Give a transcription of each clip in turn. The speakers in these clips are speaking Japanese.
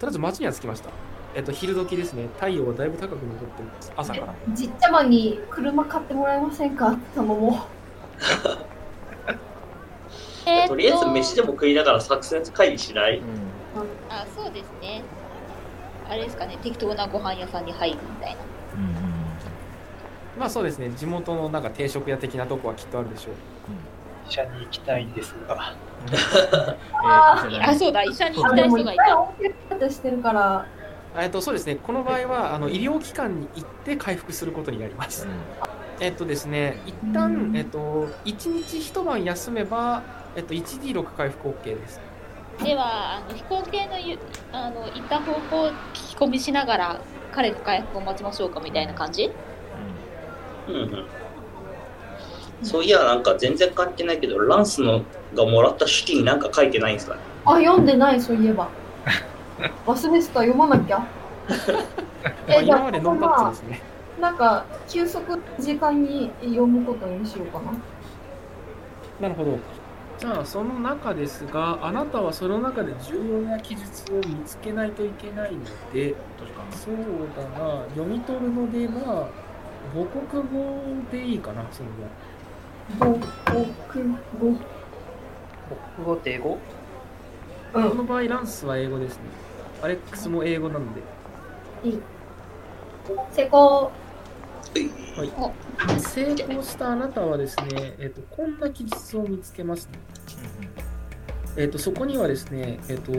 とりあえず町には着きました。えっと、昼時ですね。太陽はだいぶ高く昇ってます。朝から。じっちゃまに車買ってもらえませんか？頼もう。えとりあえず飯でも食いながら作戦会議しない？あ、そうですね。あれですかね、適当なご飯屋さんに入るみたいな。まあそうですね。地元のなんか定食屋的なとこはきっとあるでしょう。医者に行きたいんですが。ああ、そうだ、医者に行あきたい人がいた。してるから、えっと、そうですね。この場合は、あの、医療機関に行って回復することになります。えっとですね、一旦、えっと、一日一晩休めば、えっと、1D6 回復 OK です。では、あの飛行系のゆあの行った方向を聞き込みしながら、彼の回復を待ちましょうかみたいな感じうんうんそういやなんか全然関係ないけどランスのがもらった手記になんか書いてないんですかね？あ、読んでない、そういえば。忘れてた、読まなきゃ。まあ、え、じゃあ、今までノンタッチですね。なんか、休息時間に読むことにしようかな。なるほど。じゃあ、その中ですが、あなたはその中で重要な記述を見つけないといけないので、そうだな、読み取るのでは、母国語でいいかな、その母国語。国語って英語？この場合、ランスは英語ですね。アレックスも英語なので。いい。成功。はい、成功したあなたはですね、えっとこんな記述を見つけますね。えっとそこにはですね、えっと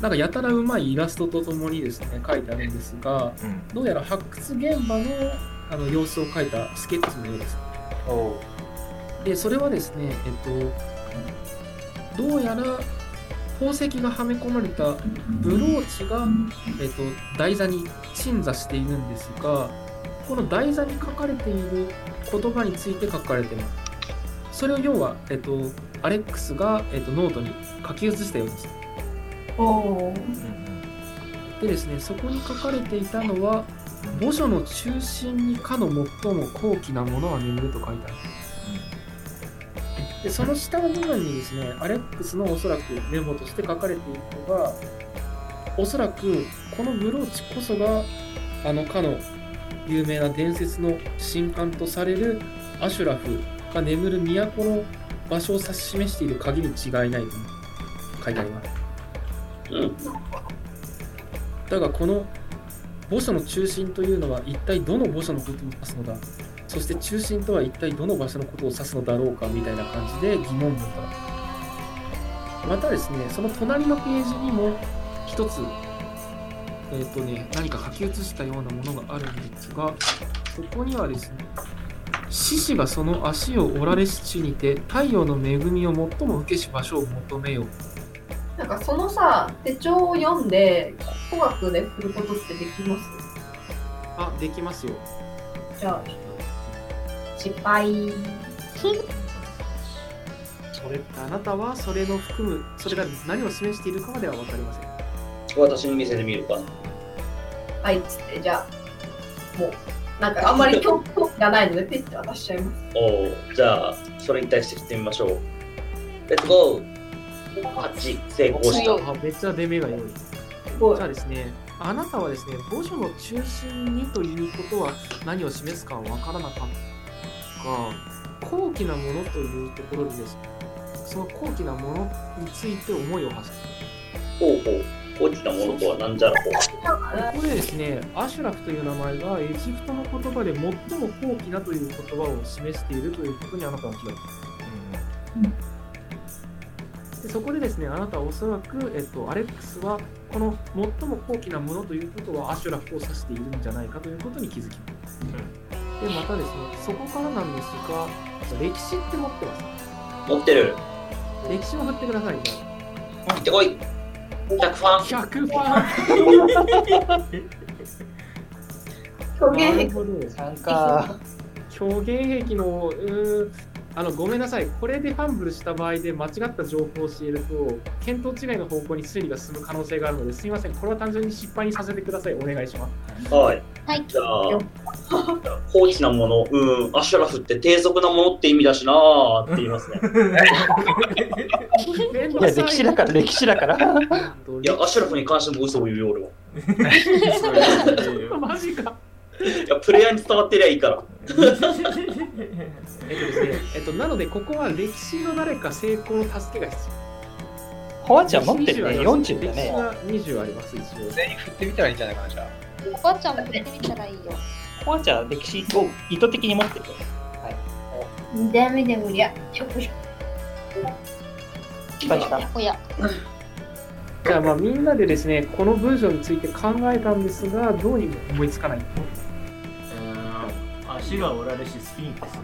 なんかやたらうまいイラストとともにですね書いてあるんですが、どうやら発掘現場のあの様子を描いたスケッチのようです。でそれはですね、えっとどうやら宝石がはめ込まれたブローチが、えっと台座に鎮座しているんですが、この台座に書かれている言葉について書かれています。それを要は、えっと、アレックスが、えっと、ノートに書き写したようです。おでですね、そこに書かれていたのは、墓所の中心にかの最も高貴なものは眠ると書いてある。で、その下の部分にですね、アレックスのおそらくメモとして書かれているのが、おそらくこのブローチこそが、あのかの有名な伝説の神官とされるアシュラフが眠る都の場所を指し示している鍵に違いないと書いてあります。うんだがこの墓所の中心というのは一体どの墓所のことを指すのだそして中心とは一体どの場所のことを指すのだろうかみたいな感じで疑問文がまたですねその隣のページにも一つえっ、とね何か書き写したようなものがあるんですがそこにはですね獅子がその足を折られし地にて太陽の恵みを最も受けし場所を求めよう。なんかそのさ、手帳を読んで、語学で振ることってできます？あできますよ。じゃあ、失敗。それあなたはそれの含むそれが何を示しているかまでは分かりません。私に見せてみるか。はい、つって、じゃあ、もう、なんかあんまり興興味がないので、ペッて渡しちゃいます。おおじゃあそれに対して振ってみましょう。レッツゴー8成功した。あめっちゃ出目が良い。じゃあですねあなたはですね墓所の中心にということは何を示すかは分からなかったが高貴なものというところでですねその高貴なものについて思いを馳せほうほう高貴なものとは何じゃらほう。ここでですねアシュラフという名前がエジプトの言葉で最も高貴なという言葉を示しているということにあなたは気がつく。でそこでですね、あなたはおそらく、えっと、アレックスは、この最も高貴なものということは、アシュラフを指しているんじゃないかということに気づきます。で、またですね、そこからなんですが、歴史って持ってます。持ってる。歴史を振ってください、じゃ行ってこい。100ファン。あ。100番表現なるほど。参加。表現壁の、うーあのごめんなさい、これでファンブルした場合で間違った情報を教えると、見当違いの方向に推理が進む可能性があるので、すみません、これは単純に失敗にさせてください。お願いします。はい。はい。じゃあ、放置なもの、うん、アシュラフって低俗なものって意味だしなーって言いますね。いや、歴史だから、歴史だから。いや、アシュラフに関しても嘘を言うよ、俺は。マジか。いや、プレイヤーに伝わってりゃいいから。えっとですね、えっと、なので、ここは歴史の誰か成功の助けが必ホワちゃん要。持ってるね、40だね。歴史が20あります、一応。全員振ってみたらいいんじゃないかな、じゃおばあちゃんも触れてみたらいいよ。ホワちゃんは歴史を意図的に持ってる。ダメでもりゃ、ショコショ失敗した。おや、じゃあ、まあ、みんなでですね、この文章について考えたんですが、どうにも思いつかない。足が折られしスフィンクス。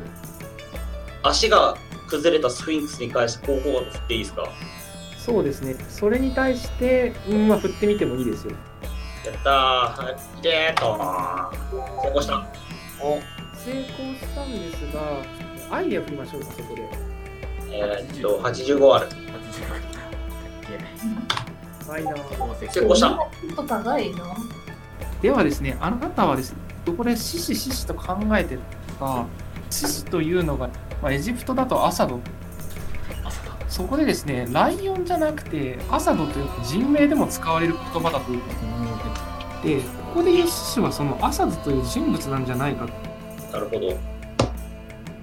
足が崩れたスフィンクスに関して方法が振っていいですか？そうですね、それに対して、うん、まあ、振ってみてもいいですよ。やったー。はい、でーっと。成功した。成功したんですが、アイデア振りましょうか、そこで。えー、っと、85ある。マイナー。成功した。ちょっと高いな。ではですね、あなたはですね、これ、獅子獅子と考えてるが、獅子というのが、まあ、エジプトだとアサド。そこでですね、ライオンじゃなくて、アサドという人名でも使われる言葉だということで、ここで言う獅子はそのアサドという人物なんじゃないかと。なるほど。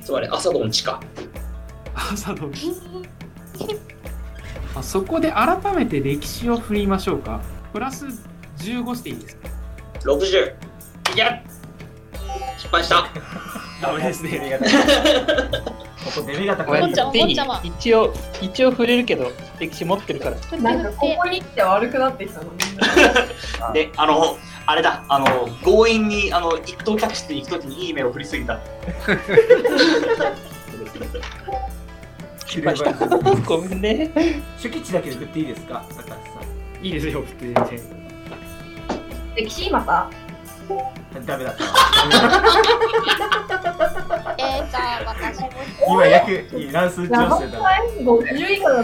つまり、朝ドンチか。アサド。あそこで改めて歴史を振りましょうか。プラス15していいですか？60。いけ失敗した。ダメですね。ここデメがお前高いお坊ちゃんお坊ちゃま一応、一応触れるけど、歴史持ってるから。なんか。ここに来て悪くなってきたの。で、あの、あれだ、あの、強引に、あの、一等客室に行くときにいい目を振りすぎた。失敗した。ごめんね。初期値だけで振っていいですか？高橋さいいですよ、振って全然。歴史またん？ダメだった。えー、じゃあ私も。今約乱数調整だ。ない ?50 以下な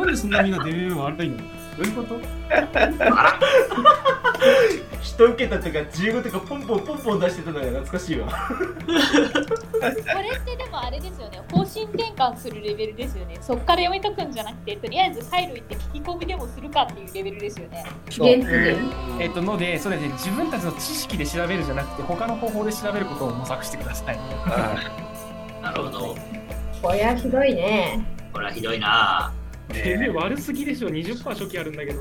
んでそんなみんなデビュー悪いの？どういうこと？一桁とか15とかポンポンポンポン出してたのが懐かしいわ。これってでもあれですよね。方針転換するレベルですよね。そっから読み解くんじゃなくて、とりあえず回路行って聞き込みでもするかっていうレベルですよね。現地で。えっと、ので、それで、自分たちの知識で調べるじゃなくて、他の方法で調べることを模索してください。なるほど。こりゃひどいね。これはひどいなデビュー悪すぎでしょ、20%初期あるんだけど。